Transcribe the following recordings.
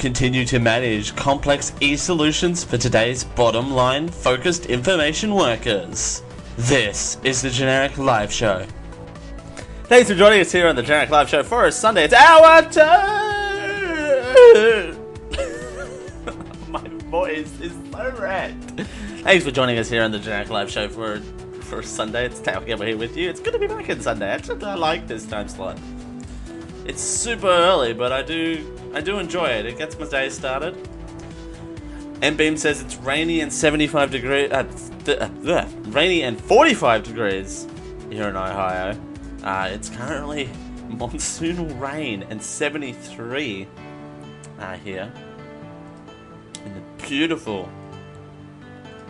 Continue to manage complex e-solutions for today's bottom line focused information workers. This is the Generic Live Show. Thanks for joining us here on the Generic Live Show for a Sunday. It's our turn! My voice is so red. Thanks for joining us here on the Generic Live Show for for Sunday. It's Dale Campbell here with you. It's good to be back in Sunday. Actually, I like this time slot. It's super early, but I do I do enjoy it. It gets my day started. M Beam says it's rainy and 75 degrees. Uh, th- uh, rainy and 45 degrees here in Ohio. Uh, it's currently monsoonal rain and 73 uh, here in the beautiful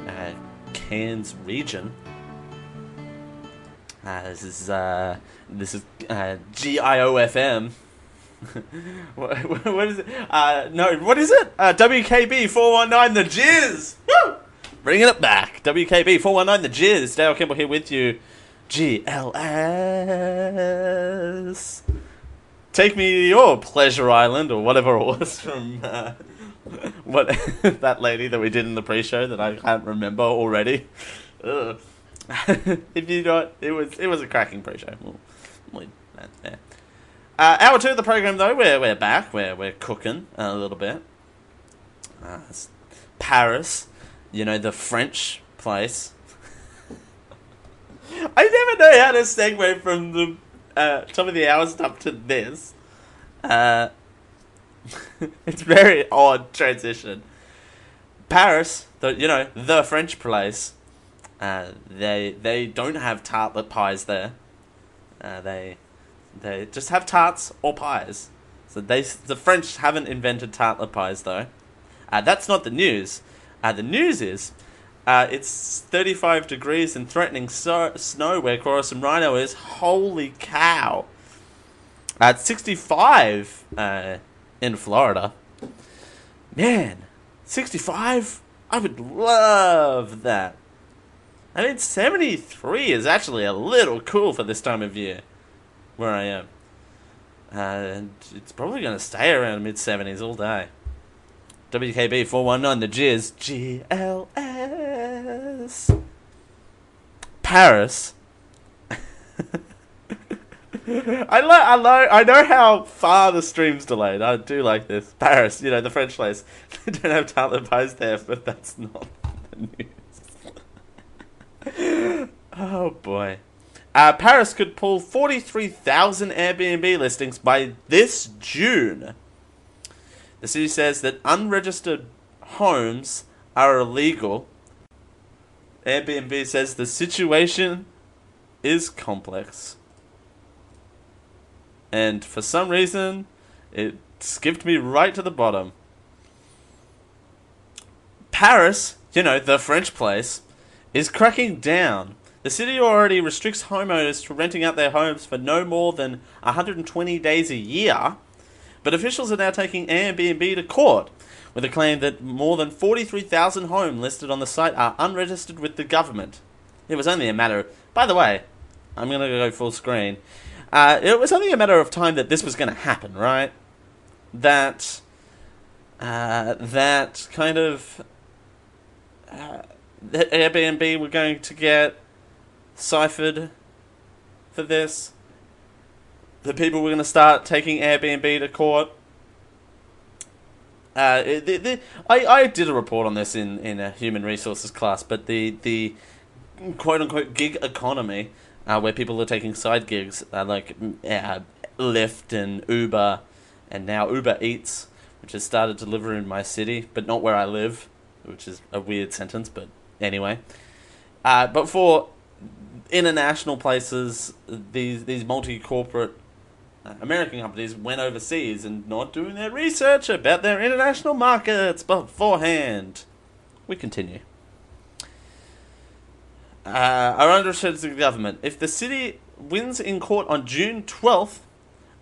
uh, Cairns region. Uh, this is uh, this is uh, GIOFM. what, what is it? Uh, no, what is it? Uh, WKB four one nine the Jizz. Woo! Bringing it back. WKB four one nine the Jizz. Dale Campbell here with you. GLS. Take me to your pleasure island or whatever it was from uh, what that lady that we did in the pre-show that I can't remember already. If you don't, it was it was a cracking pre-show. Well, yeah. Uh, hour two of the program though, we're we're back. We're we're cooking a little bit. Uh, Paris, you know the French place. I never know how to segue from the uh, top of the hours up to this. Uh, it's very odd transition. Paris, the you know the French place. Uh, they they don't have tartlet pies there. Uh, they they just have tarts or pies. So they the French haven't invented tartlet pies though. Uh, that's not the news. Uh, the news is uh, it's 35 degrees and threatening so- snow where Chorus and Rhino is. Holy cow! At 65 uh, in Florida. Man, 65? I would love that. I mean, 73 is actually a little cool for this time of year where I am. And it's probably going to stay around mid 70s all day. WKB 419, the Jizz. GLS. Paris. I, lo- I, lo- I know how far the stream's delayed. I do like this. Paris, you know, the French place. they don't have tartlet pies there, but that's not the news. oh boy. Uh, Paris could pull 43,000 Airbnb listings by this June. The city says that unregistered homes are illegal. Airbnb says the situation is complex. And for some reason, it skipped me right to the bottom. Paris, you know, the French place, is cracking down. The city already restricts homeowners to renting out their homes for no more than 120 days a year, but officials are now taking Airbnb to court with a claim that more than 43,000 homes listed on the site are unregistered with the government. It was only a matter. Of, By the way, I'm going to go full screen. Uh, it was only a matter of time that this was going to happen, right? That uh, that kind of uh, that Airbnb were going to get ciphered for this. The people were going to start taking Airbnb to court. Uh, the, the, I, I did a report on this in, in a human resources class, but the, the quote unquote gig economy uh, where people are taking side gigs uh, like uh, Lyft and Uber, and now Uber Eats, which has started to deliver in my city, but not where I live, which is a weird sentence, but anyway. Uh, but for international places, these these multi corporate American companies went overseas and not doing their research about their international markets beforehand. We continue uh, are under the government. If the city wins in court on June 12th,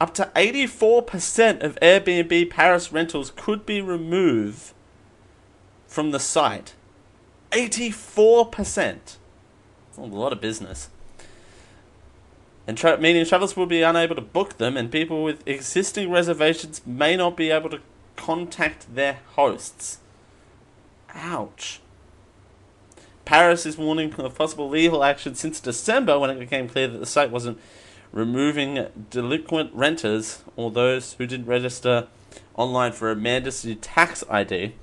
up to 84% of Airbnb Paris rentals could be removed from the site. 84%. A lot of business. And tra- meaning travelers will be unable to book them, and people with existing reservations may not be able to contact their hosts. Ouch. Paris is warning of possible legal action since December when it became clear that the site wasn't removing delinquent renters or those who didn't register online for a mandatory tax ID.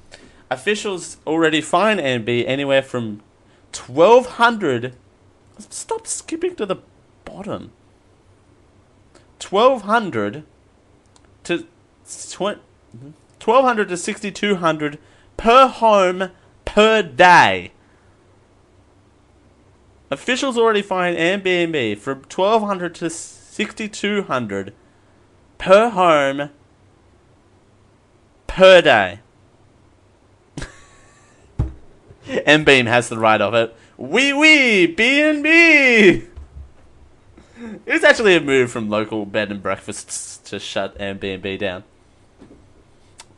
Officials already fine Airbnb anywhere from 1200 Stop skipping to the bottom. 1200 to tw- 1200 to 6200 per home per day. Officials already fined Airbnb from 1200 to 6200 per home per day. M Beam has the right of it. Wee wee B and B. It's actually a move from local bed and breakfasts to shut Airbnb down.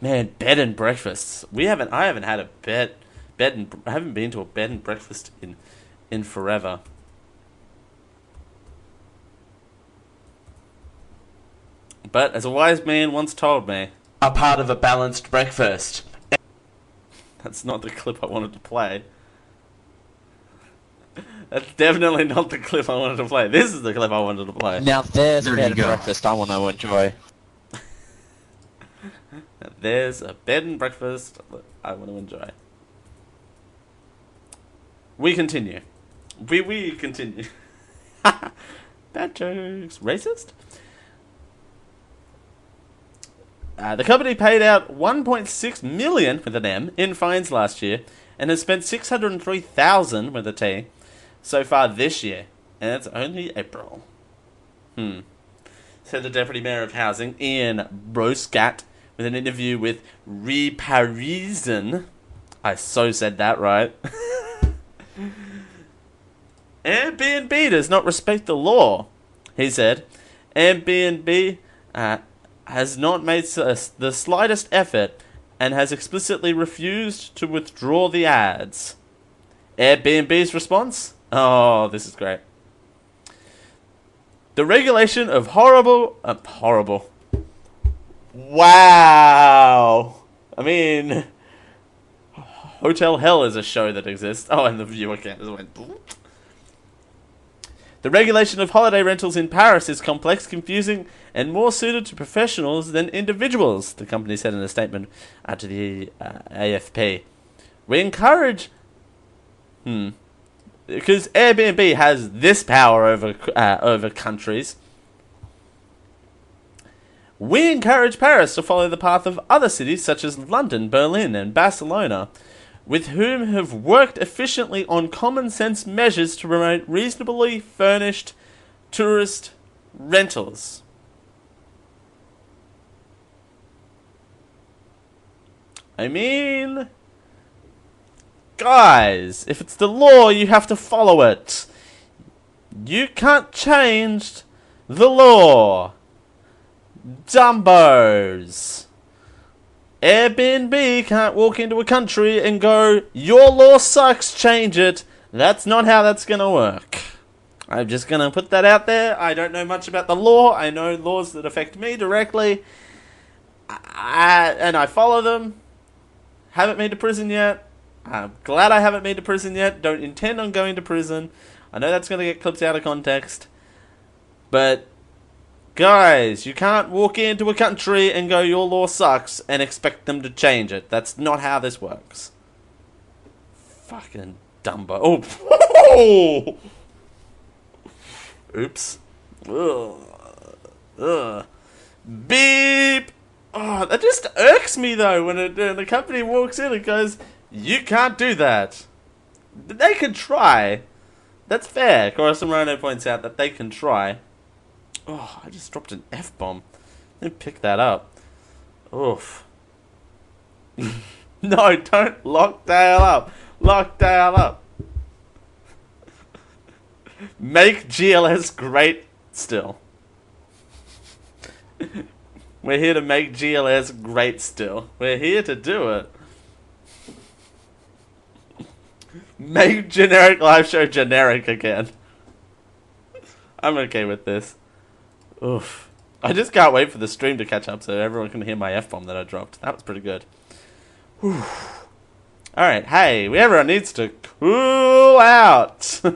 Man, bed and breakfasts. We haven't. I haven't had a bed, bed and I haven't been to a bed and breakfast in, in forever. But as a wise man once told me, A part of a balanced breakfast. that's not the clip I wanted to play. That's definitely not the clip I wanted to play. This is the clip I wanted to play. Now there's There a bed and go. breakfast I want to enjoy. There's a bed and breakfast I want to enjoy. We continue. We we continue. Bad jokes. Racist? Uh, the company paid out 1.6 million with an M in fines last year, and has spent 603,000 with a T so far this year, and it's only April. Hmm. Said the deputy mayor of housing, Ian Brossat, with an interview with Re Parisian. I so said that right. Airbnb does not respect the law, he said. Airbnb uh, has not made s- the slightest effort and has explicitly refused to withdraw the ads. Airbnb's response? Oh, this is great. The regulation of horrible. Uh, horrible. Wow! I mean. Hotel Hell is a show that exists. Oh, and the viewer count just went. The regulation of holiday rentals in Paris is complex, confusing, and more suited to professionals than individuals, the company said in a statement to the uh, AFP. We encourage. Hmm. Because Airbnb has this power over uh, over countries. We encourage Paris to follow the path of other cities such as London, Berlin, and Barcelona, with whom have worked efficiently on common sense measures to promote reasonably furnished tourist rentals. I mean, guys, if it's the law, you have to follow it. You can't change the law. Dumbos. Airbnb can't walk into a country and go, Your law sucks, change it. That's not how that's gonna work. I'm just gonna put that out there. I don't know much about the law. I know laws that affect me directly. I, and I follow them. Haven't been to prison yet. I'm glad I haven't been to prison yet. Don't intend on going to prison. I know that's gonna get clips out of context. But Guys, you can't walk into a country and go, your law sucks, and expect them to change it. That's not how this works. Fucking Dumbo. Oh! Oops. Ugh. Ugh. Beep! Oh, that just irks me though when, it, when the company walks in and goes, you can't do that. They can try. That's fair. Corazon Rhino points out that they can try. Oh, I just dropped an F bomb. Let me pick that up. Oof. no, don't lock Dale up. Lock Dale up. Make GLS great still. We're here to make GLS great still. We're here to do it. Make generic live show generic again. I'm okay with this. Oof. I just can't wait for the stream to catch up so everyone can hear my f bomb that I dropped. That was pretty good. All right, hey, everyone needs to cool out.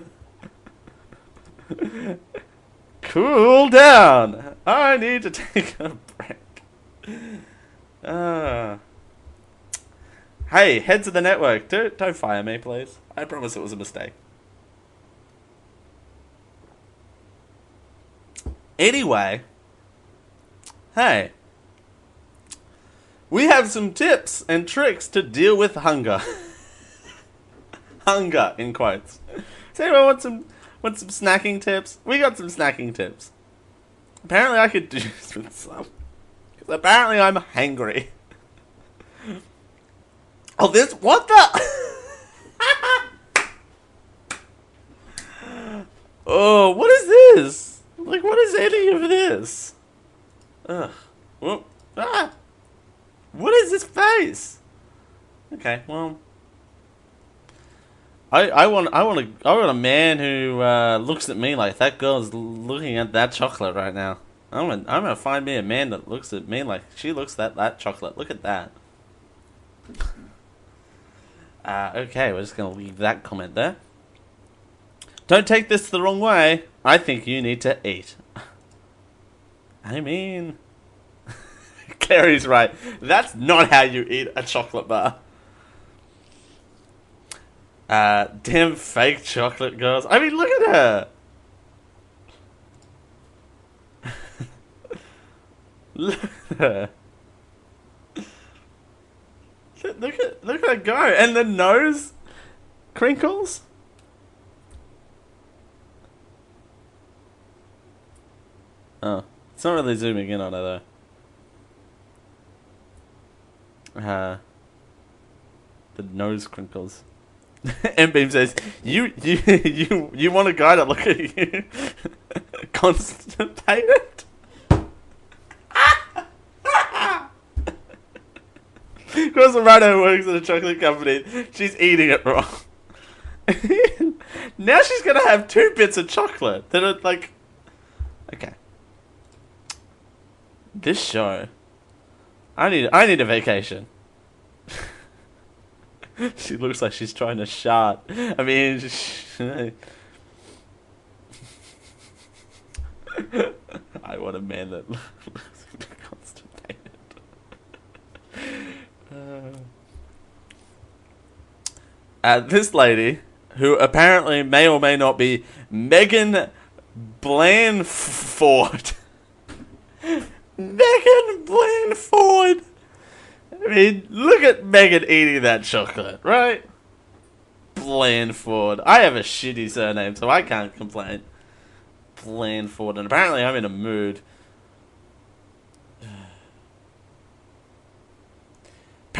cool down. I need to take a break. Uh, hey, heads of the network, don't, don't fire me, please. I promise it was a mistake. Anyway, hey, we have some tips and tricks to deal with hunger. hunger, in quotes. Does anyone want some, want some snacking tips? We got some snacking tips. Apparently, I could do some. Apparently, I'm hangry. Oh, this. What the? oh, what is this? Like, what is any of this? Ugh. Whoop. Ah! What is this face? Okay, well. I, I want I want a I want a man who uh, looks at me like that girl's looking at that chocolate right now. I'm gonna I'm gonna find me a man that looks at me like she looks at that chocolate. Look at that. Uh, okay, we're just gonna leave that comment there. Don't take this the wrong way. I think you need to eat. I mean, Clary's right. That's not how you eat a chocolate bar. Uh, damn fake chocolate girls. I mean, look at her. look at her. Look at look at that go, and the nose crinkles. Oh, it's not really zooming in on her though. Uh, the nose crinkles. M Beam says, "You you you you want a guy to look at you constipated." Because Rhino works at a chocolate company, she's eating it wrong. now she's gonna have two bits of chocolate that are like, okay. This show, I need I need a vacation. she looks like she's trying to shart. I mean, I want a man that looks constipated. Uh, uh, this lady, who apparently may or may not be Megan Blandford. Megan Blandford. I mean, look at Megan eating that chocolate, right? Blandford. I have a shitty surname, so I can't complain. Blandford, and apparently I'm in a mood.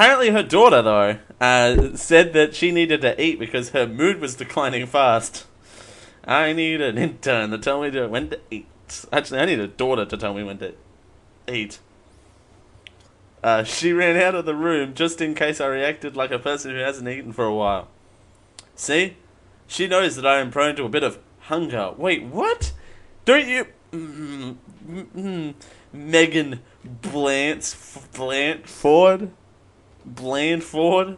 Apparently, her daughter, though, uh, said that she needed to eat because her mood was declining fast. I need an intern to tell me to, when to eat. Actually, I need a daughter to tell me when to eat. Uh, she ran out of the room just in case I reacted like a person who hasn't eaten for a while. See? She knows that I am prone to a bit of hunger. Wait, what? Don't you. Mm, mm, mm, Megan Blance. Blandford?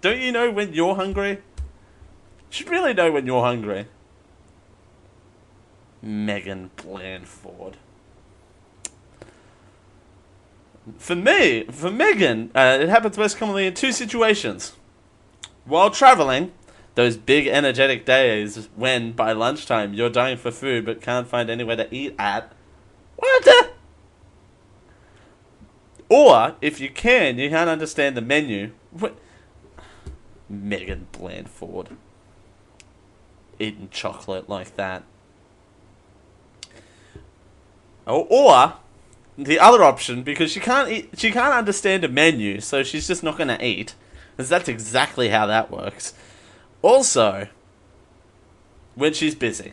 Don't you know when you're hungry? You should really know when you're hungry. Megan Blandford. For me, for Megan, uh, it happens most commonly in two situations. While traveling, those big energetic days when by lunchtime you're dying for food but can't find anywhere to eat at. What the? Or, if you can, you can't understand the menu. What? Megan Blandford. Eating chocolate like that. Or, or the other option, because she can't eat, she can't understand a menu, so she's just not going to eat. Because that's exactly how that works. Also, when she's busy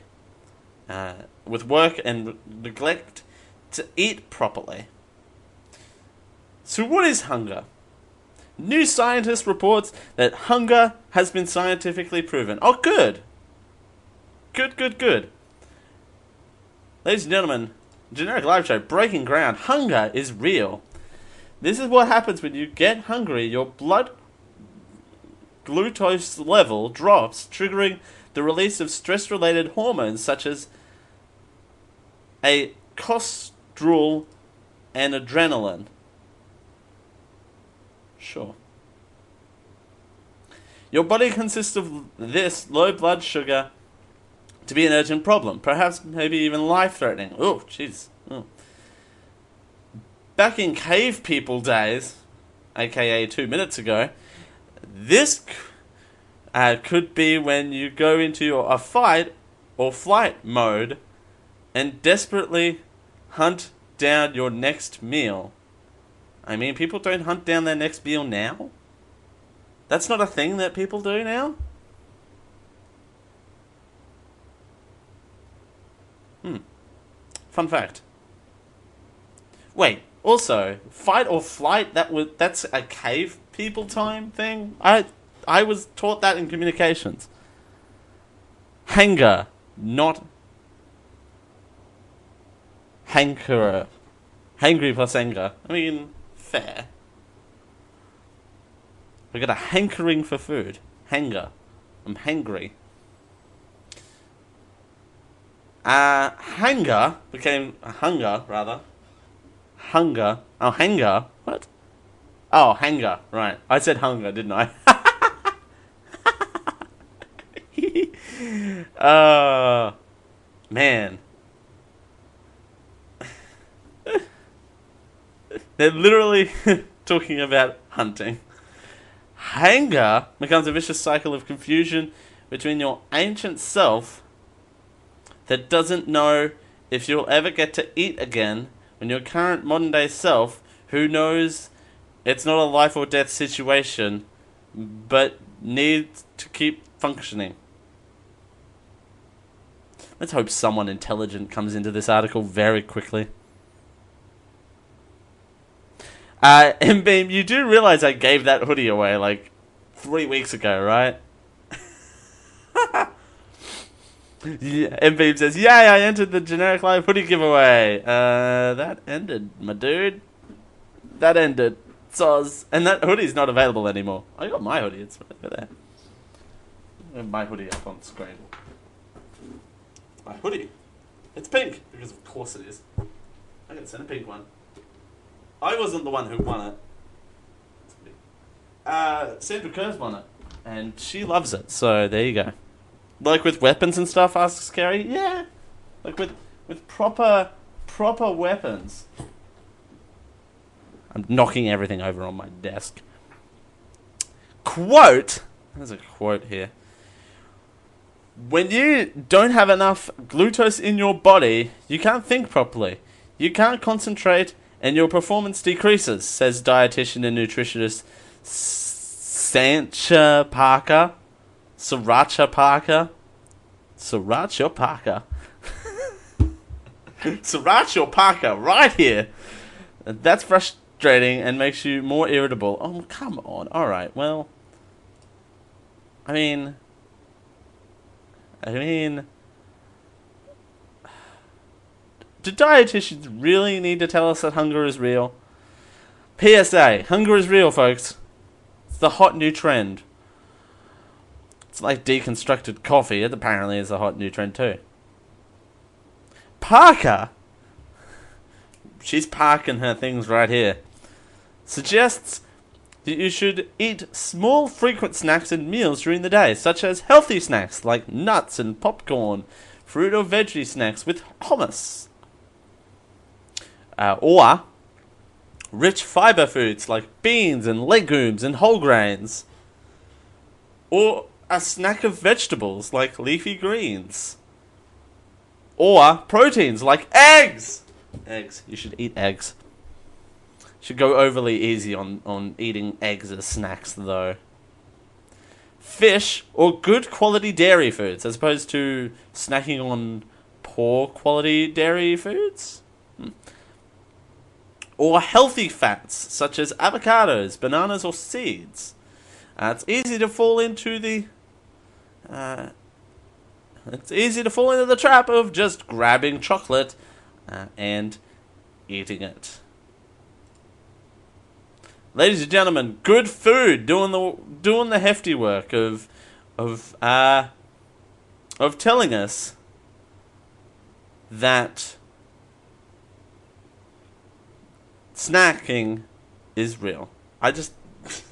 uh, with work and neglect to eat properly. So, what is hunger? New scientist reports that hunger has been scientifically proven. Oh, good. Good, good, good. Ladies and gentlemen, generic live show, breaking ground. Hunger is real. This is what happens when you get hungry. Your blood glucose level drops, triggering the release of stress related hormones such as a cortisol and adrenaline. Sure. Your body consists of this low blood sugar to be an urgent problem, perhaps maybe even life threatening. Oh, jeez. Back in cave people days, aka two minutes ago, this uh, could be when you go into your, a fight or flight mode and desperately hunt down your next meal. I mean, people don't hunt down their next meal now. That's not a thing that people do now. Hmm. Fun fact. Wait. Also, fight or flight. That was that's a cave people time thing. I I was taught that in communications. Hanger, not hankerer. Hangry plus anger. I mean, fair. We got a hankering for food. Hanger. I'm hangry. Uh, hanger became hunger, rather. Hunger. Oh, hanger. What? Oh, hanger. Right. I said hunger, didn't I? uh, man. They're literally talking about hunting. Hanger becomes a vicious cycle of confusion between your ancient self that doesn't know if you'll ever get to eat again and your current modern day self who knows it's not a life or death situation but needs to keep functioning. Let's hope someone intelligent comes into this article very quickly. Uh, and Beam, you do realize I gave that hoodie away like three weeks ago, right? yeah, and Beam says, "Yay! I entered the generic live hoodie giveaway. Uh, that ended, my dude. That ended. Soz, and that hoodie's not available anymore. I got my hoodie. It's right over there. My hoodie up on screen. My hoodie. It's pink because of course it is. I can send a pink one. I wasn't the one who won it. Uh, Sandra Kerr's won it, and she loves it. So there you go. Like with weapons and stuff, asks Carrie. Yeah, like with with proper proper weapons. I'm knocking everything over on my desk. Quote. There's a quote here. When you don't have enough glucose in your body, you can't think properly. You can't concentrate and your performance decreases, says dietitian and nutritionist Sancha Parker. Sriracha Parker. Sriracha Parker. Sriracha Parker, right here. That's frustrating and makes you more irritable. Oh, come on. Alright, well. I mean. I mean. Do dietitians really need to tell us that hunger is real? PSA, hunger is real, folks. It's the hot new trend. It's like deconstructed coffee. It apparently is a hot new trend too. Parker, she's parking her things right here, suggests that you should eat small, frequent snacks and meals during the day, such as healthy snacks like nuts and popcorn, fruit or veggie snacks with hummus uh, or rich fiber foods like beans and legumes and whole grains, or a snack of vegetables like leafy greens, or proteins like eggs. Eggs. You should eat eggs. Should go overly easy on, on eating eggs as snacks, though. Fish or good quality dairy foods, as opposed to snacking on poor quality dairy foods. Hmm or healthy fats such as avocados, bananas, or seeds. Uh, it's easy to fall into the uh, It's easy to fall into the trap of just grabbing chocolate uh, and eating it. Ladies and gentlemen, good food doing the doing the hefty work of of uh of telling us that snacking is real. I just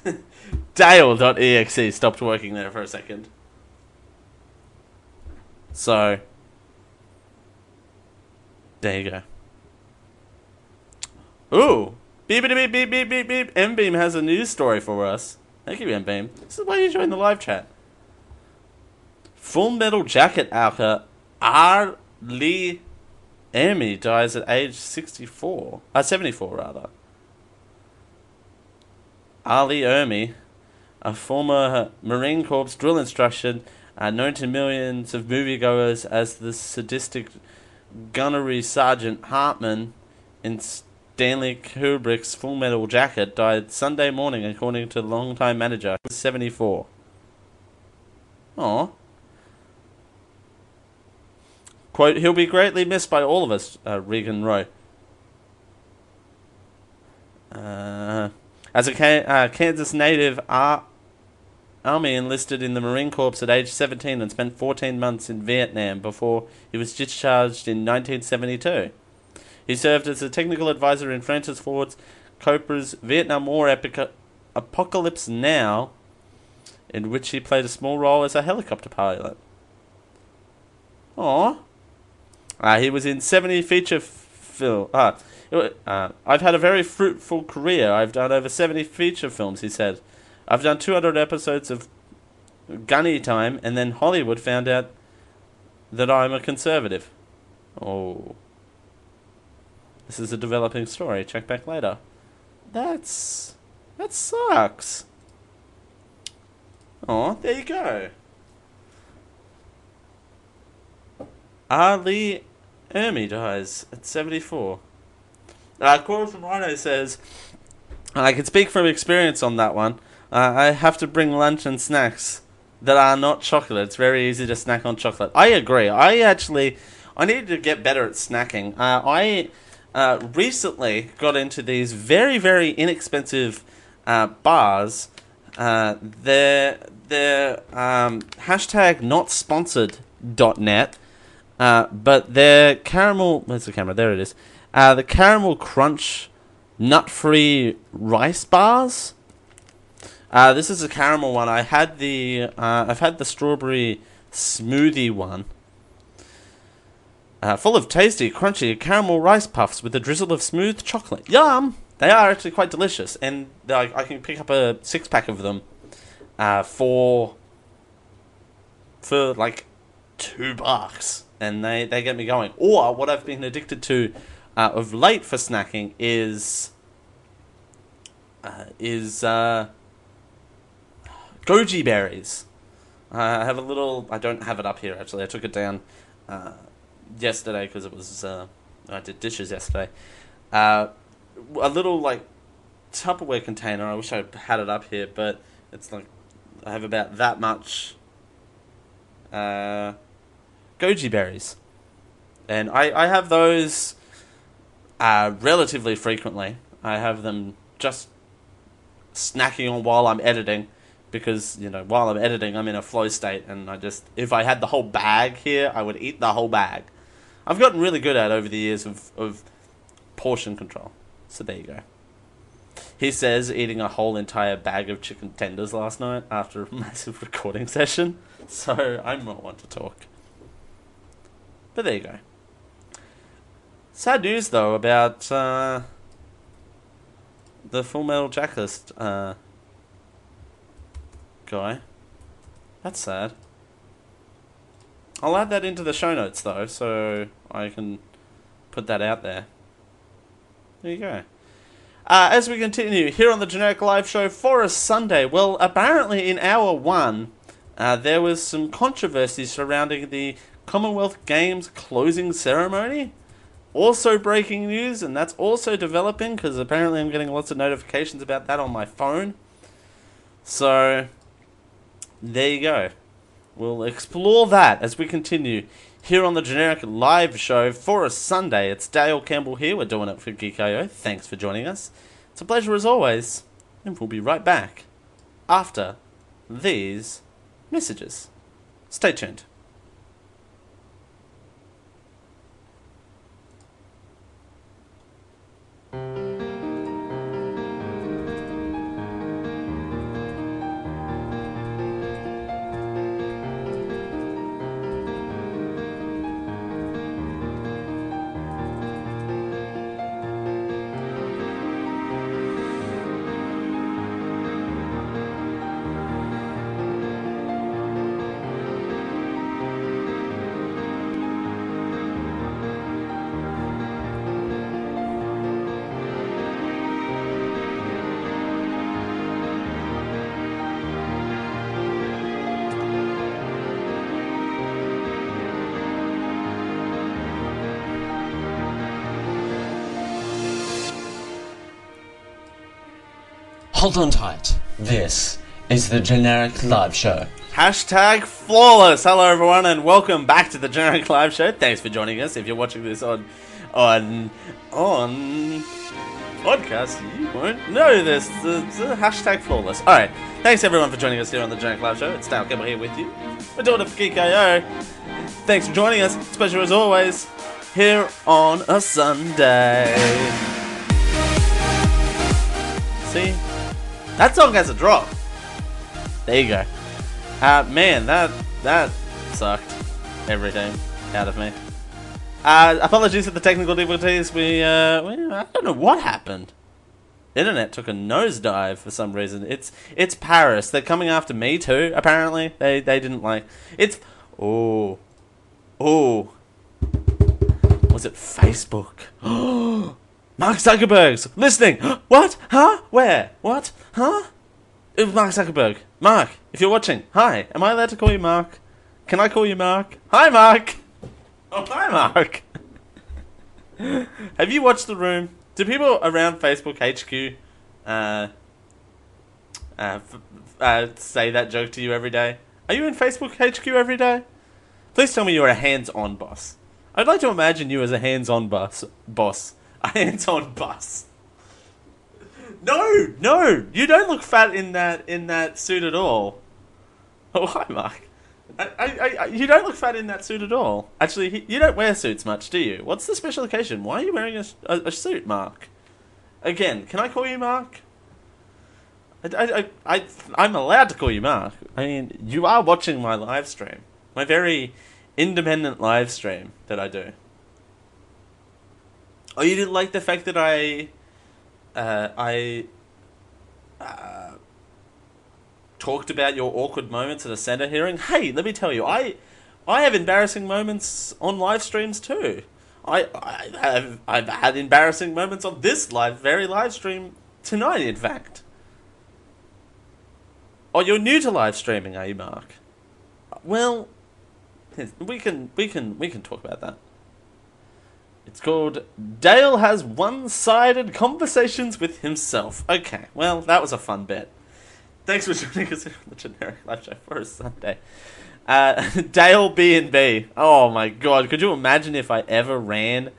Dale.exe stopped working there for a second. So there you go. Ooh. Beep beep beep beep beep beep beep. M Beam has a news story for us. Thank you, M Beam. This is why you join the live chat. Full Metal Jacket actor R. Lee dies at age 64. Uh, 74, rather. R. Lee Ermey, a former Marine Corps drill instructor, uh, known to millions of moviegoers as the sadistic gunnery Sergeant Hartman in Stanley Kubrick's Full Metal Jacket, died Sunday morning, according to longtime manager. He was 74. Aw. Quote, he'll be greatly missed by all of us, uh, Regan Roy. Uh, as a uh, Kansas native, Ar- Ermey enlisted in the Marine Corps at age 17 and spent 14 months in Vietnam before he was discharged in 1972. He served as a technical advisor in Francis Ford Coppola's Vietnam War epic Apocalypse Now, in which he played a small role as a helicopter pilot. Aww. Uh, he was in 70 feature film. Ah, uh, I've had a very fruitful career. I've done over 70 feature films, he said. I've done 200 episodes of Gunny Time, and then Hollywood found out that I'm a conservative. Oh. This is a developing story. Check back later. That's. That sucks. Oh, there you go. R. Lee Ermey dies at 74. Uh, Cora from Rhino says, I can speak from experience on that one. Uh, I have to bring lunch and snacks that are not chocolate. It's very easy to snack on chocolate. I agree. I actually, I need to get better at snacking. Uh, I uh, recently got into these very, very inexpensive uh, bars. Uh, they're, they're um, hashtag not. Uh, but they're caramel. Where's the camera? There it is. Uh, the caramel crunch nut free rice bars. Uh, this is a caramel one. I had the uh, I've had the strawberry smoothie one. Uh, full of tasty, crunchy caramel rice puffs with a drizzle of smooth chocolate. Yum! They are actually quite delicious, and I, I can pick up a six pack of them uh, for for like two bucks, and they, they get me going. Or what I've been addicted to uh, of late for snacking is uh, is uh, goji berries. I have a little. I don't have it up here actually. I took it down uh, yesterday because it was. Uh, I did dishes yesterday. Uh, a little like Tupperware container. I wish I had it up here, but it's like I have about that much uh, goji berries, and I I have those uh, relatively frequently. I have them just snacking on while I'm editing because you know while I'm editing I'm in a flow state and I just if I had the whole bag here I would eat the whole bag. I've gotten really good at over the years of, of portion control. So there you go. He says eating a whole entire bag of chicken tenders last night after a massive recording session. So I'm not one to talk. But there you go. Sad news though about uh, the Full Metal Jacket uh, guy. That's sad. I'll add that into the show notes though, so I can put that out there. There you go. Uh, as we continue here on the Generic Live Show for a Sunday, well, apparently in hour one, uh, there was some controversy surrounding the Commonwealth Games closing ceremony. Also breaking news, and that's also developing because apparently I'm getting lots of notifications about that on my phone. So, there you go. we'll explore that as we continue here on the generic live show for a Sunday. It's Dale Campbell here. We're doing it for Geek.io. Thanks for joining us. It's a pleasure as always, and we'll be right back after these messages. Stay tuned. Hold on tight. This is the generic live show. Hashtag flawless. Hello everyone and welcome back to the Generic Live Show. Thanks for joining us. If you're watching this on on on podcast, you won't know this. The, a hashtag flawless. Alright. Thanks everyone for joining us here on the Generic Live Show. It's Dale Campbell here with you. We're doing it for Geek.io. Thanks for joining us. It's a pleasure as always. Here on a Sunday. See? That song has a drop. There you go. Uh, man, that that sucked everything out of me. Uh, apologies for the technical difficulties. We, uh, we, I don't know what happened. Internet took a nosedive for some reason. It's it's Paris. They're coming after me too. Apparently, they they didn't like. It's oh oh. Was it Facebook? Mark Zuckerberg's listening. What? Huh? Where? What? Huh? Was Mark Zuckerberg. Mark, if you're watching, hi. Am I allowed to call you Mark? Can I call you Mark? Hi, Mark. Oh, hi, Mark. Have you watched The Room? Do people around Facebook HQ uh, uh, uh, say that joke to you every day? Are you in Facebook HQ every day? Please tell me you're a hands-on boss. I'd like to imagine you as a hands-on boss. Boss. A hands-on boss. No, no, you don't look fat in that in that suit at all. Oh, hi, Mark. I, I, I, you don't look fat in that suit at all. Actually, he- you don't wear suits much, do you? What's the special occasion? Why are you wearing a, a, a suit, Mark? Again, can I call you Mark? I, I, I, I'm allowed to call you Mark. I mean, you are watching my live stream. My very independent live stream that I do. Oh, you didn't like the fact that I uh, I uh, talked about your awkward moments at a Senate hearing. Hey, let me tell you, I I have embarrassing moments on live streams too. I, I have I've had embarrassing moments on this live very live stream tonight. In fact. Oh, you're new to live streaming, are you, Mark? Well, we can we can we can talk about that. It's called Dale has one-sided conversations with himself. Okay, well that was a fun bit. Thanks for joining us on the generic live show for a Sunday. Uh, Dale B and B. Oh my god, could you imagine if I ever ran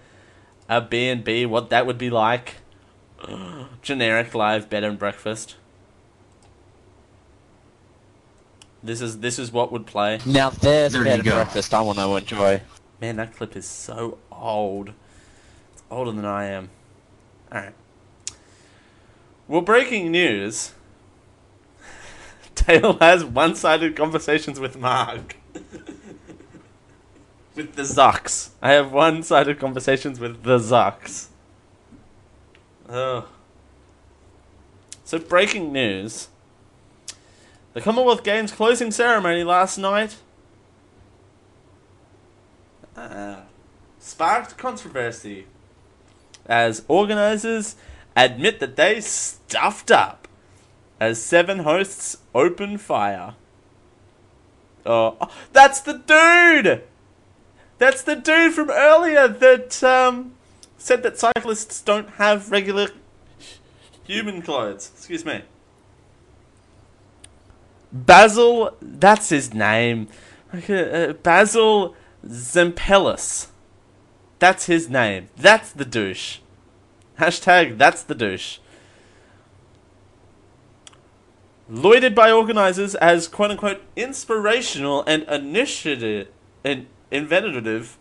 a B and B? What that would be like? generic live bed and breakfast. This is this is what would play. Now there's There bed and go. breakfast I want to enjoy. Man, that clip is so old. Older than I am. Alright. Well, breaking news. Dale has one sided conversations with Mark. with the Zucks. I have one sided conversations with the Zucks. Oh. So, breaking news. The Commonwealth Games closing ceremony last night uh, sparked controversy as organizers admit that they stuffed up as seven hosts open fire. Oh, oh, that's the dude! That's the dude from earlier that um, said that cyclists don't have regular human clothes. Excuse me. Basil, that's his name. Uh, Basil Zempilas. That's his name. That's the douche. Hashtag that's the douche. Lauded by organizers as quote unquote inspirational and initiative and inventive,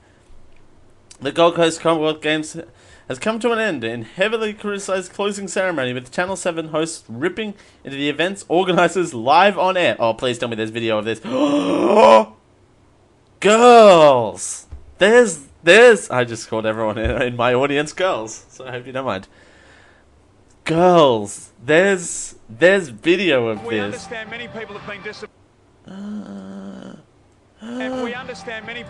the Gold Coast Commonwealth Games has come to an end in heavily criticized closing ceremony with Channel 7 hosts ripping into the event's organizers live on air. Oh, please tell me there's video of this. girls! There's, there's, I just called everyone in, my audience girls, so I hope you don't mind. Girls, there's, there's video of this We this. understand many people have been disappointed. and we understand many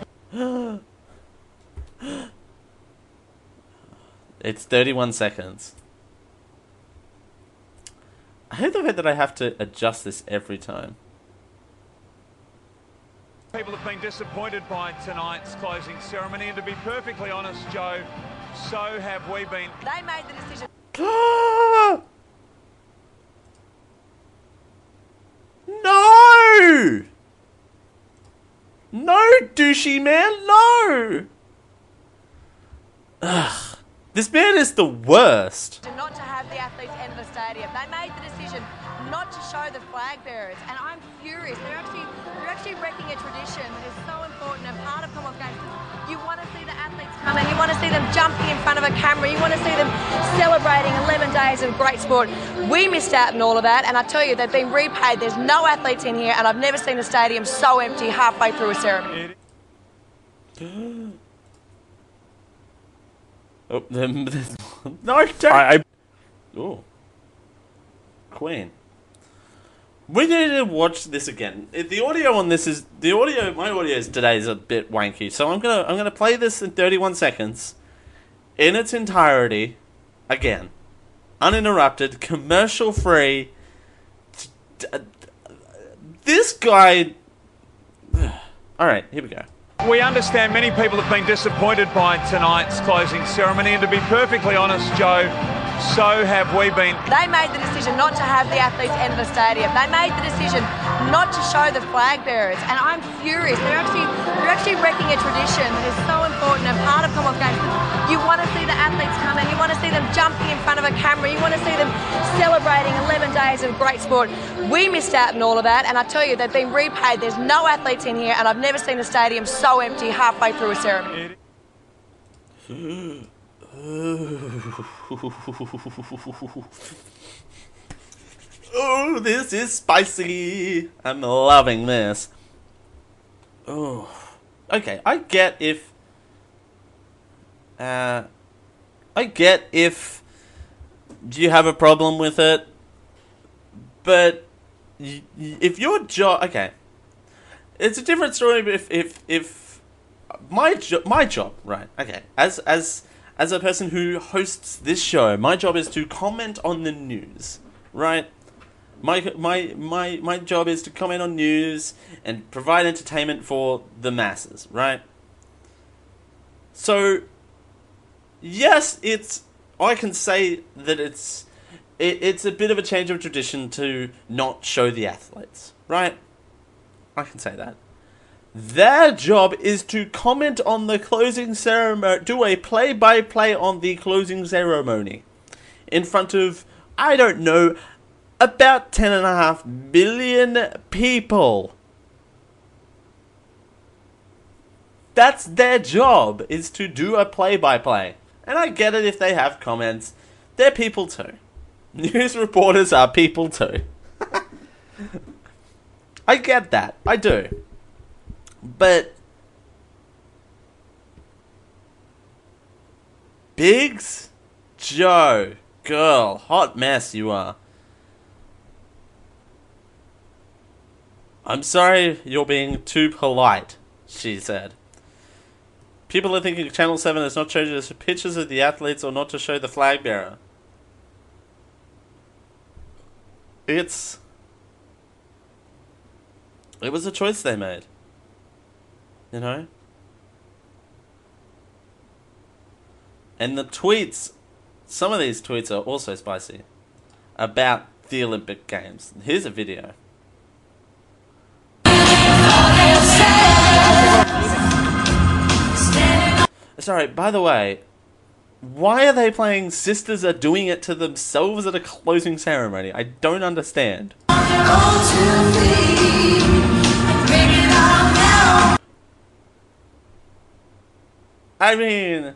It's 31 seconds. I hate the fact that I have to adjust this every time. People have been disappointed by tonight's closing ceremony. And to be perfectly honest, Joe, so have we been. They made the decision. no! No, douchey man, no! Ugh. This man is the worst. not to have the athletes enter the stadium. They made the flag bearers, and I'm furious. They're actually they're actually wrecking a tradition that is so important and part of Commonwealth Games. You want to see the athletes come and you want to see them jumping in front of a camera, you want to see them celebrating 11 days of great sport. We missed out on all of that, and I tell you, they've been repaid. There's no athletes in here, and I've never seen a stadium so empty halfway through a ceremony. Oh, them- no, don't. I, I Oh. Queen. We need to watch this again. The audio on this is the audio. My audio is today is a bit wanky, so I'm gonna I'm gonna play this in 31 seconds, in its entirety, again, uninterrupted, commercial free. This guy. All right, here we go. We understand many people have been disappointed by tonight's closing ceremony. And to be perfectly honest, Joe, so have we been. They made the decision not to have the athletes enter the stadium. They made the decision not to show the flag bearers, and I'm furious. They're actually they're actually wrecking a tradition that is so important and part of Commonwealth Games. You want to see the athletes come in, you want to see them jumping in front of a camera, you want to see them celebrating 11 days of great sport. We missed out on all of that, and I tell you, they've been repaid. There's no athletes in here, and I've never seen a stadium so empty halfway through a ceremony. Oh, this is spicy. I'm loving this. Oh, okay. I get if. Uh, I get if do you have a problem with it, but if your job, okay, it's a different story. If if if my job, my job, right? Okay, as as as a person who hosts this show, my job is to comment on the news, right? My my my my job is to comment on news and provide entertainment for the masses, right? So, yes, it's I can say that it's it, it's a bit of a change of tradition to not show the athletes, right? I can say that. Their job is to comment on the closing ceremony, do a play by play on the closing ceremony in front of, I don't know, about 10.5 billion people. That's their job, is to do a play by play. And I get it if they have comments. They're people too. News reporters are people too. I get that. I do. But Biggs, Joe, girl, hot mess you are. I'm sorry you're being too polite, she said. People are thinking Channel 7 has not chosen us pictures of the athletes or not to show the flag bearer. It's. It was a choice they made. You know? And the tweets, some of these tweets are also spicy about the Olympic Games. Here's a video. Sorry, by the way, why are they playing Sisters Are Doing It to Themselves at a closing ceremony? I don't understand. I mean,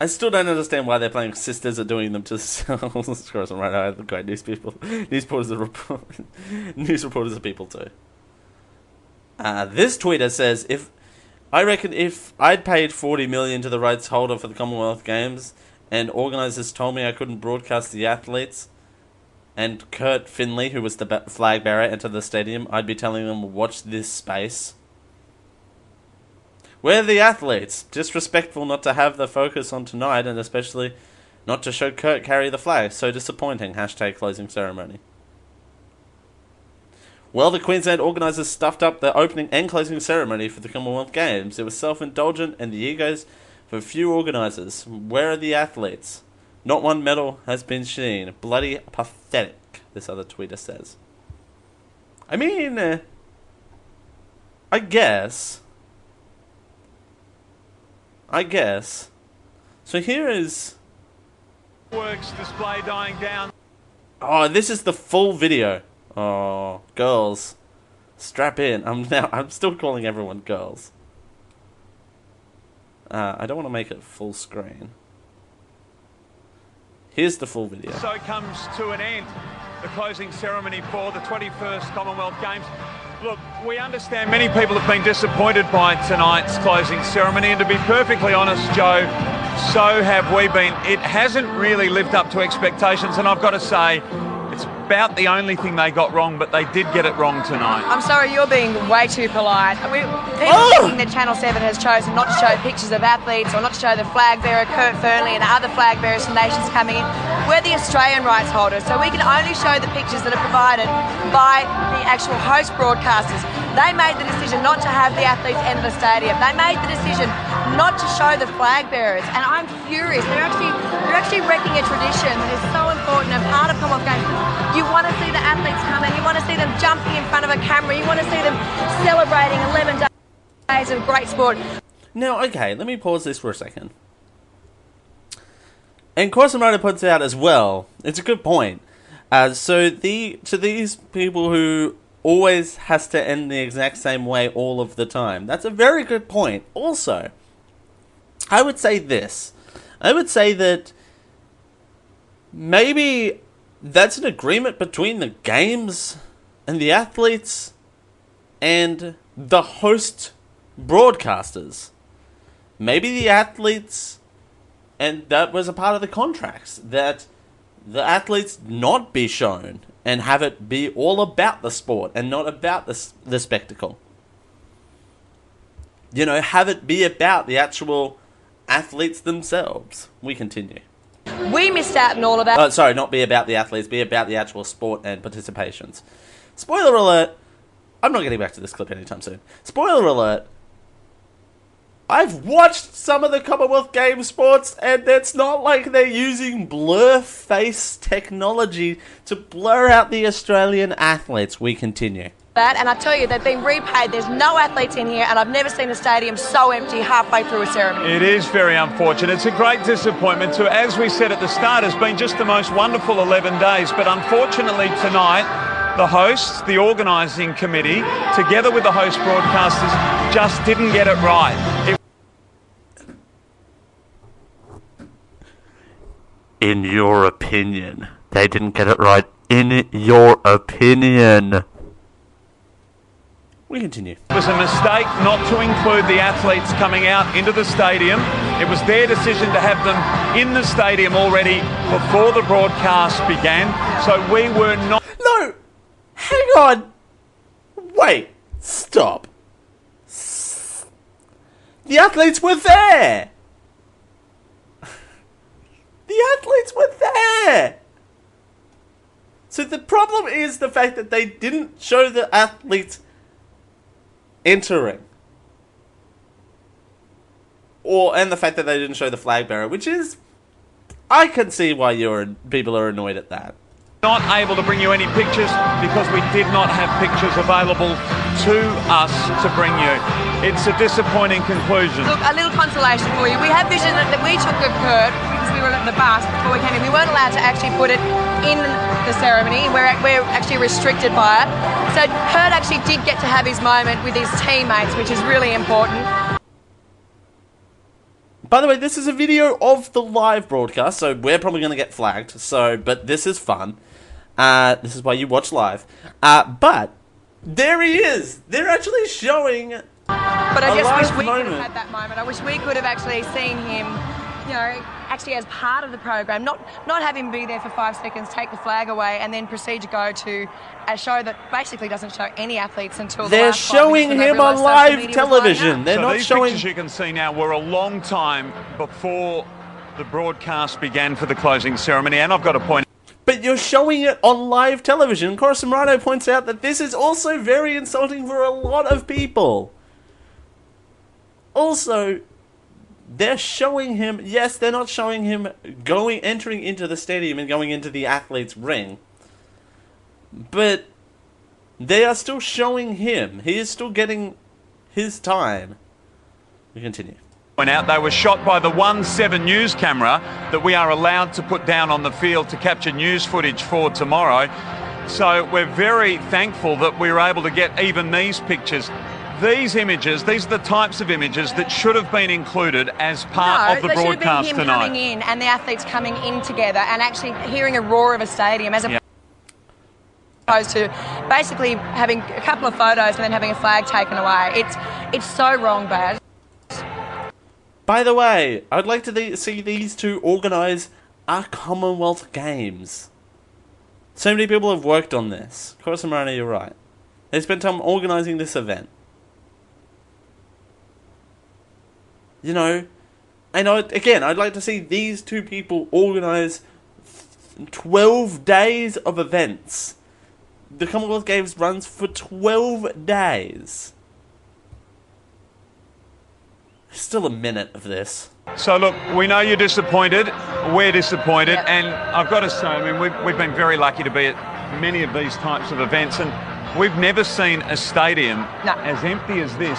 I still don't understand why they're playing Sisters Are Doing Them to Themselves. of course, I'm right. I great news people. News reporters are report, news reporters are people too. Uh, this tweeter says if I reckon if I'd paid forty million to the rights holder for the Commonwealth Games and organisers told me I couldn't broadcast the athletes and Kurt Fearnley, who was the flag bearer, enter the stadium, I'd be telling them watch this space. We're the athletes. Disrespectful not to have the focus on tonight and especially not to show Kurt carry the flag. So disappointing. Hashtag closing ceremony. Well, the Queensland organisers stuffed up the opening and closing ceremony for the Commonwealth Games. It was self indulgent and the egos for a few organisers. Where are the athletes? Not one medal has been seen. Bloody pathetic, this other tweeter says. I mean, uh, I guess. I guess. So here is. Works display dying down. Oh, this is the full video. Oh, girls, strap in. I'm now. I'm still calling everyone girls. Uh, I don't want to make it full screen. Here's the full video. So comes to an end the closing ceremony for the 21st Commonwealth Games. Look, we understand many people have been disappointed by tonight's closing ceremony, and to be perfectly honest, Joe, so have we been. It hasn't really lived up to expectations, and I've got to say, about the only thing they got wrong, but they did get it wrong tonight. I'm sorry, you're being way too polite. We, people Oh! thinking that Channel 7 has chosen not to show pictures of athletes or not to show the flag bearer, Kurt Fearnley, and other flag bearers from nations coming in. We're the Australian rights holders, so we can only show the pictures that are provided by the actual host broadcasters. They made the decision not to have the athletes enter the stadium. They made the decision not to show the flag bearers, and I'm furious. They're actually they're actually wrecking a tradition that is so important and part of Commonwealth Games. You want to see the athletes come in, you want to see them jumping in front of a camera, you want to see them celebrating 11 days of great sport. Now, okay, let me pause this for a second. And Corsomoto points out as well, it's a good point. Uh, so the to these people who always has to end the exact same way all of the time, that's a very good point. Also, I would say this. I would say that maybe that's an agreement between the games and the athletes and the host broadcasters. Maybe the athletes, and that was a part of the contracts, that the athletes not be shown and have it be all about the sport and not about the, the spectacle. You know, have it be about the actual athletes themselves. We continue. We missed out on all of that. Oh, sorry, not be about the athletes, be about the actual sport and participations. Spoiler alert. I'm not getting back to this clip anytime soon. Spoiler alert. I've watched some of the Commonwealth Games sports, and it's not like they're using blur face technology to blur out the Australian athletes. We continue. that, and I tell you, they've been repaid. There's no athletes in here, and I've never seen a stadium so empty halfway through a ceremony. It is very unfortunate. It's a great disappointment. To, as we said at the start, it's been just the most wonderful 11 days. But unfortunately, tonight, the hosts, the organising committee, together with the host broadcasters, just didn't get it right. It In your opinion, they didn't get it right. In your opinion. We continue. It was a mistake not to include the athletes coming out into the stadium. It was their decision to have them in the stadium already before the broadcast began. So we were not. No! Hang on! Wait! Stop! The athletes were there! The athletes were there! So the problem is the fact that they didn't show the athletes entering. Or and the fact that they didn't show the flag bearer, which is I can see why you're people are annoyed at that. Not able to bring you any pictures because we did not have pictures available to us to bring you. It's a disappointing conclusion. Look, a little consolation for you. We have vision that that we took of Kurt because we were at the bus before we came in. We weren't allowed to actually put it in the ceremony. We're, we're actually restricted by it. So Kurt actually did get to have his moment with his teammates, which is really important. By the way, this is a video of the live broadcast, so we're probably going to get flagged. So, but this is fun. Uh, this is why you watch live. Uh, but there he is. They're actually showing. But I A just live wish we could have had that moment. I wish we could have actually seen him, you know, actually as part of the program, not not have him be there for five seconds, take the flag away, and then proceed to go to a show that basically doesn't show any athletes until the They're last showing when him on live media was lining television. They're so not these showing. pictures you can see now were a long time before the broadcast began for the closing ceremony, and I've got to point But you're showing it on live television. Corazon Rhino points out that this is also very insulting for a lot of people. Also, they're showing him. Yes, they're not showing him going, entering into the stadium and going into the athlete's ring. But they are still showing him. He is still getting his time. We continue. Point out they were shot by the 1-7 news camera that we are allowed to put down on the field to capture news footage for tomorrow. So we're very thankful that we were able to get even these pictures. These images, these are the types of images that should have been included as part No, of the they should have been him tonight. coming in and the athletes coming in together and actually hearing a roar of a stadium as Yeah. opposed to basically having a couple of photos and then having a flag taken away. It's it's so wrong, Baz. By the way, I'd like to see these two organise our Commonwealth Games. So many people have worked on this. Rhino, you're right. They spent time organising this event. You know, and I, again, I'd like to see these two people organise 12 days of events. The Commonwealth Games runs for 12 days. Still a minute of this. So look, we know you're disappointed. We're disappointed, Yep. and I've got to say, I mean, we've, we've been very lucky to be at many of these types of events, and we've never seen a stadium No. as empty as this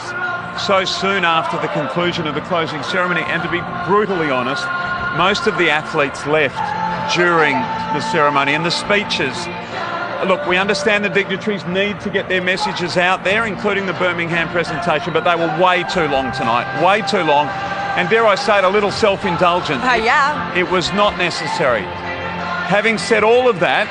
so soon after the conclusion of the closing ceremony. And to be brutally honest, most of the athletes left during the ceremony, and the speeches Look, we understand the dignitaries need to get their messages out there, including the Birmingham presentation, but they were way too long tonight. Way too long. And dare I say it, a little self indulgent. Oh, yeah. It was not necessary. Having said all of that,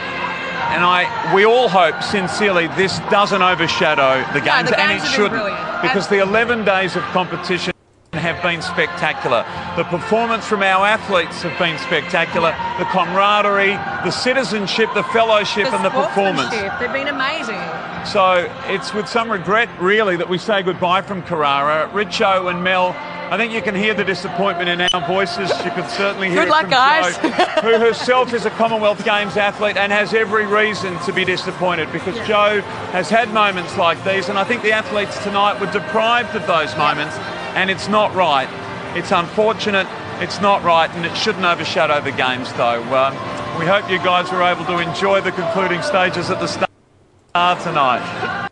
and I, we all hope sincerely this doesn't overshadow the No, games, and it shouldn't, brilliant. because the 11 days of competition have been spectacular. The performance from our athletes have been spectacular. The camaraderie, the citizenship, the fellowship, and the performance. They've been amazing. So it's with some regret, really, that we say goodbye from Carrara. Richo and Mel, I think you can hear the disappointment in our voices. You can certainly hear Good it luck, from guys. Jo, who herself is a Commonwealth Games athlete and has every reason to be disappointed because Joe has had moments like these, and I think the athletes tonight were deprived of those moments, and it's not right. It's unfortunate. It's not right, and it shouldn't overshadow the games, though. Um, we hope you guys were able to enjoy the concluding stages at the start tonight.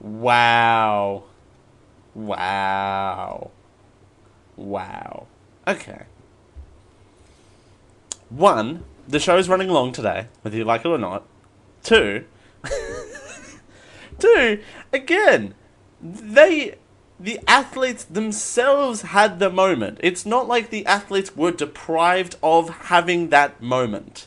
Wow. Wow. Wow. Okay. One, the show is running long today, whether you like it or not. Two, two, again, they, the athletes themselves had the moment. It's not like the athletes were deprived of having that moment.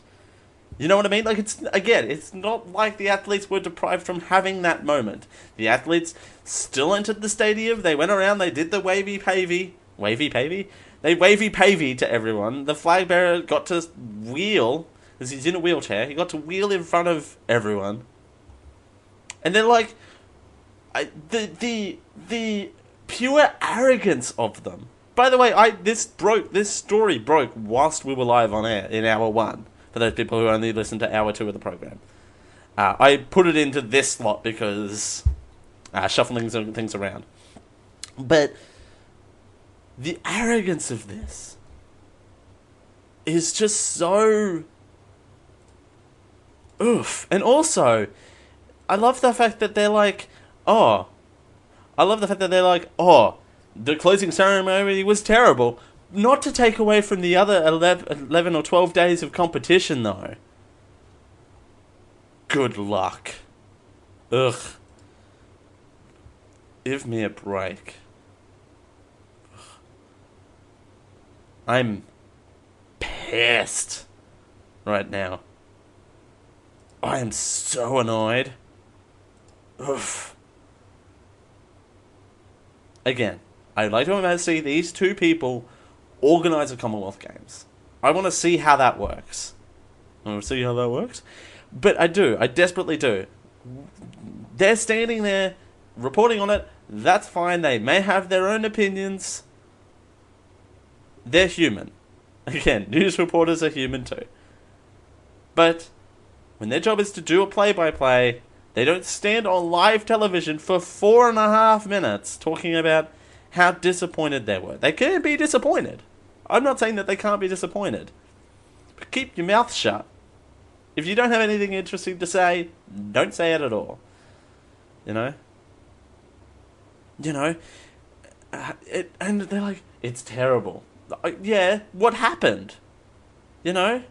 You know what I mean? Like it's again, it's not like the athletes were deprived from having that moment. The athletes still entered the stadium. They went around. They did the wavy pavy, wavy pavy. They wavy pavy to everyone. The flag bearer got to wheel he's in a wheelchair. He got to wheel in front of everyone. And then like, I, the the the pure arrogance of them. By the way, I this broke this story broke whilst we were live on air in hour one. For those people who only listen to hour two of the program, uh, I put it into this slot because uh, shuffling things around. But the arrogance of this, is just so oof. And also, I love the fact that they're like, oh, I love the fact that they're like, oh, the closing ceremony was terrible. Not to take away from the other 11, 11 or 12 days of competition, though. Good luck. Ugh. Give me a break. I'm pissed right now. I am so annoyed. Oof. Again, I'd like to see these two people organize the Commonwealth Games. I want to see how that works. I want to see how that works. But I do. I desperately do. They're standing there reporting on it. That's fine. They may have their own opinions. They're human. Again, news reporters are human too. But when their job is to do a play by play, they don't stand on live television for four and a half minutes talking about how disappointed they were. They can be disappointed. I'm not saying that they can't be disappointed. But keep your mouth shut. If you don't have anything interesting to say, don't say it at all. You know? You know? Uh, it, and they're like, it's terrible. Uh, yeah, what happened? You know?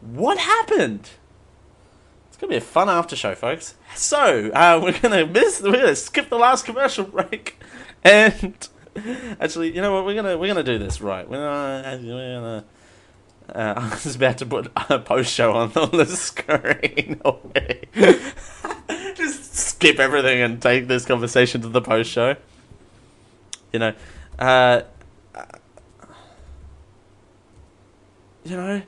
What happened? Gonna be a fun after show, folks. So, uh, we're gonna miss, we're gonna skip the last commercial break, and actually, you know what? We're gonna we're gonna do this right. We're gonna, we're gonna uh, I was about to put a post show on, on the screen. Just skip everything and take this conversation to the post show. You know, uh, you know,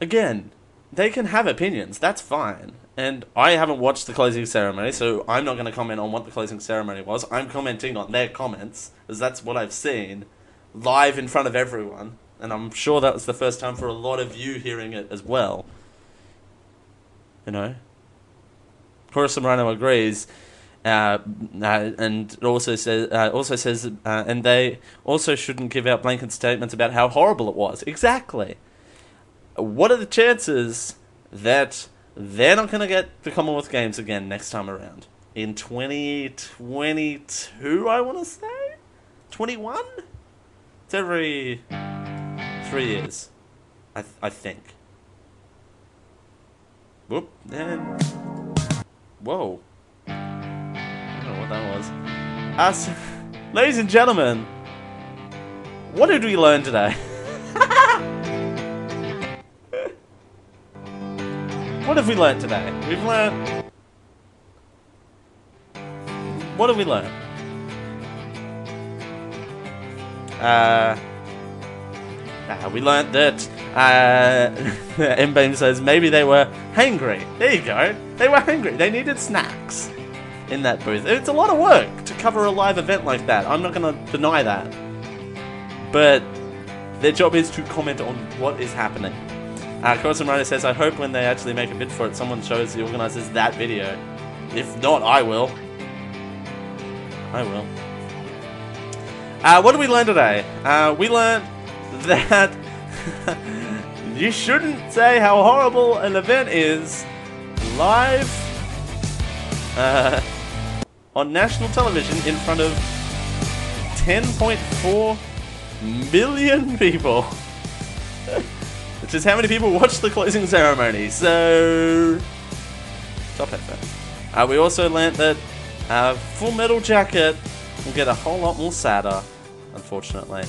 again, they can have opinions. That's fine. And I haven't watched the closing ceremony, so I'm not going to comment on what the closing ceremony was. I'm commenting on their comments, because that's what I've seen live in front of everyone. And I'm sure that was the first time for a lot of you hearing it as well. You know? Chorus Morano agrees. Uh, uh, and also says, uh, also says, uh, and they also shouldn't give out blanket statements about how horrible it was. Exactly. What are the chances that they're not going to get the Commonwealth Games again next time around in 2022? I want to say 21. It's every three years, I th- I think. Whoop and whoa. I don't know what that was. Us, ladies and gentlemen, what did we learn today? what have we learned today? We've learned. What have we learned? Uh, uh, we learnt that uh, M-Beam says maybe they were hangry. There you go. They were hungry. They needed snacks in that booth. It's a lot of work to cover a live event like that. I'm not going to deny that. But their job is to comment on what is happening. Uh, Carson Ryder says, I hope when they actually make a bid for it, someone shows the organisers that video. If not, I will. I will. Uh, what did we learn today? Uh, we learned that you shouldn't say how horrible an event is live uh, on national television in front of 10.4 million people. Which is how many people watched the closing ceremony. So, top headphones. Uh, we also learnt that uh, Full Metal Jacket will get a whole lot more sadder, unfortunately.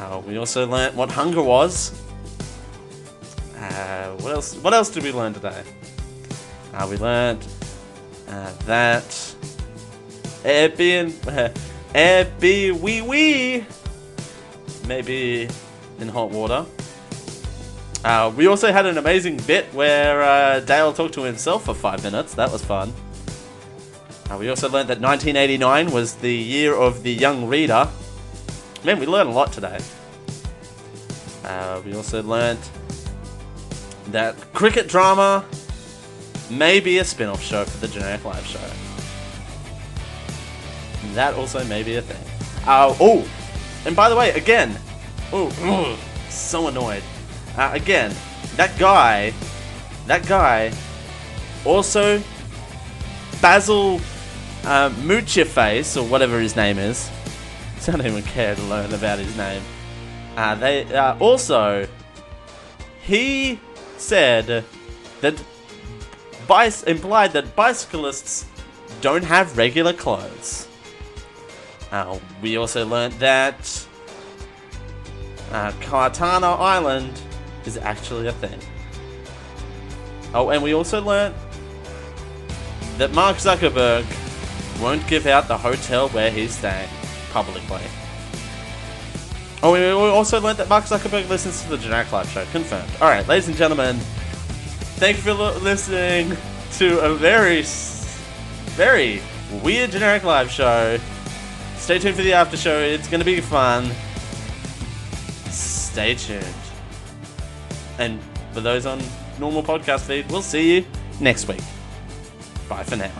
Uh, we also learnt what hunger was. Uh, what else? What else did we learn today? Uh, we learnt uh, that Airbnb, Airbnb, wee wee, maybe in hot water. Uh, we also had an amazing bit where uh, Dale talked to himself for five minutes. That was fun. Uh, we also learned that 1989 was the year of the young reader. Man, we learned a lot today. Uh, we also learned that cricket drama may be a spin off show for the Generic Live show. That also may be a thing. Uh, oh, and by the way, again, oh, so annoyed. Uh, again, that guy, that guy, also Basil uh, Moocherface or whatever his name is. I don't even care to learn about his name. Uh, they uh, also he said that bice implied that bicyclists don't have regular clothes. Uh, we also learned that uh, Kartana Island is actually a thing. Oh, and we also learned that Mark Zuckerberg won't give out the hotel where he's staying publicly. Oh, we also learned that Mark Zuckerberg listens to the Generic Live Show. Confirmed. Alright, ladies and gentlemen, thank you for li- listening to a very, very weird Generic Live Show. Stay tuned for the after show, it's gonna be fun. Stay tuned. And for those on normal podcast feed, we'll see you next week. Bye for now.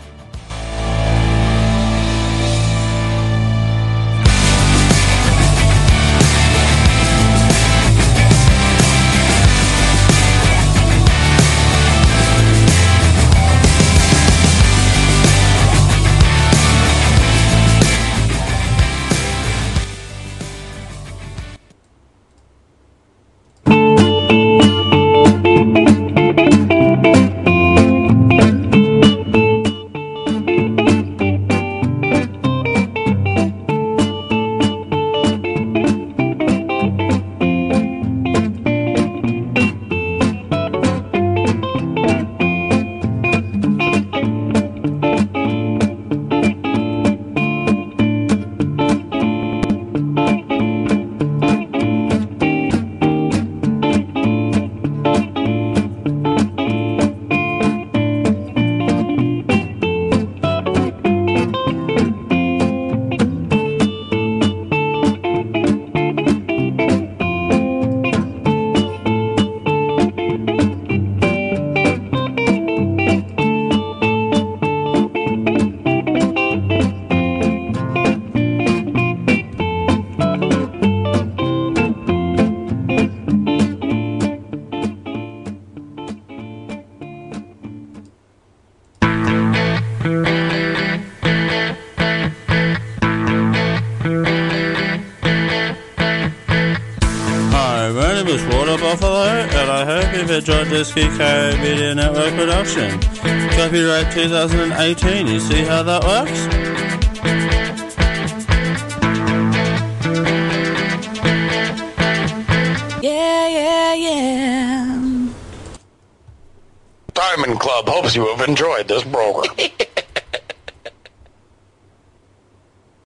Production. Copyright 2018, you see how that works? Yeah, yeah, yeah. Diamond Club hopes you have enjoyed this program.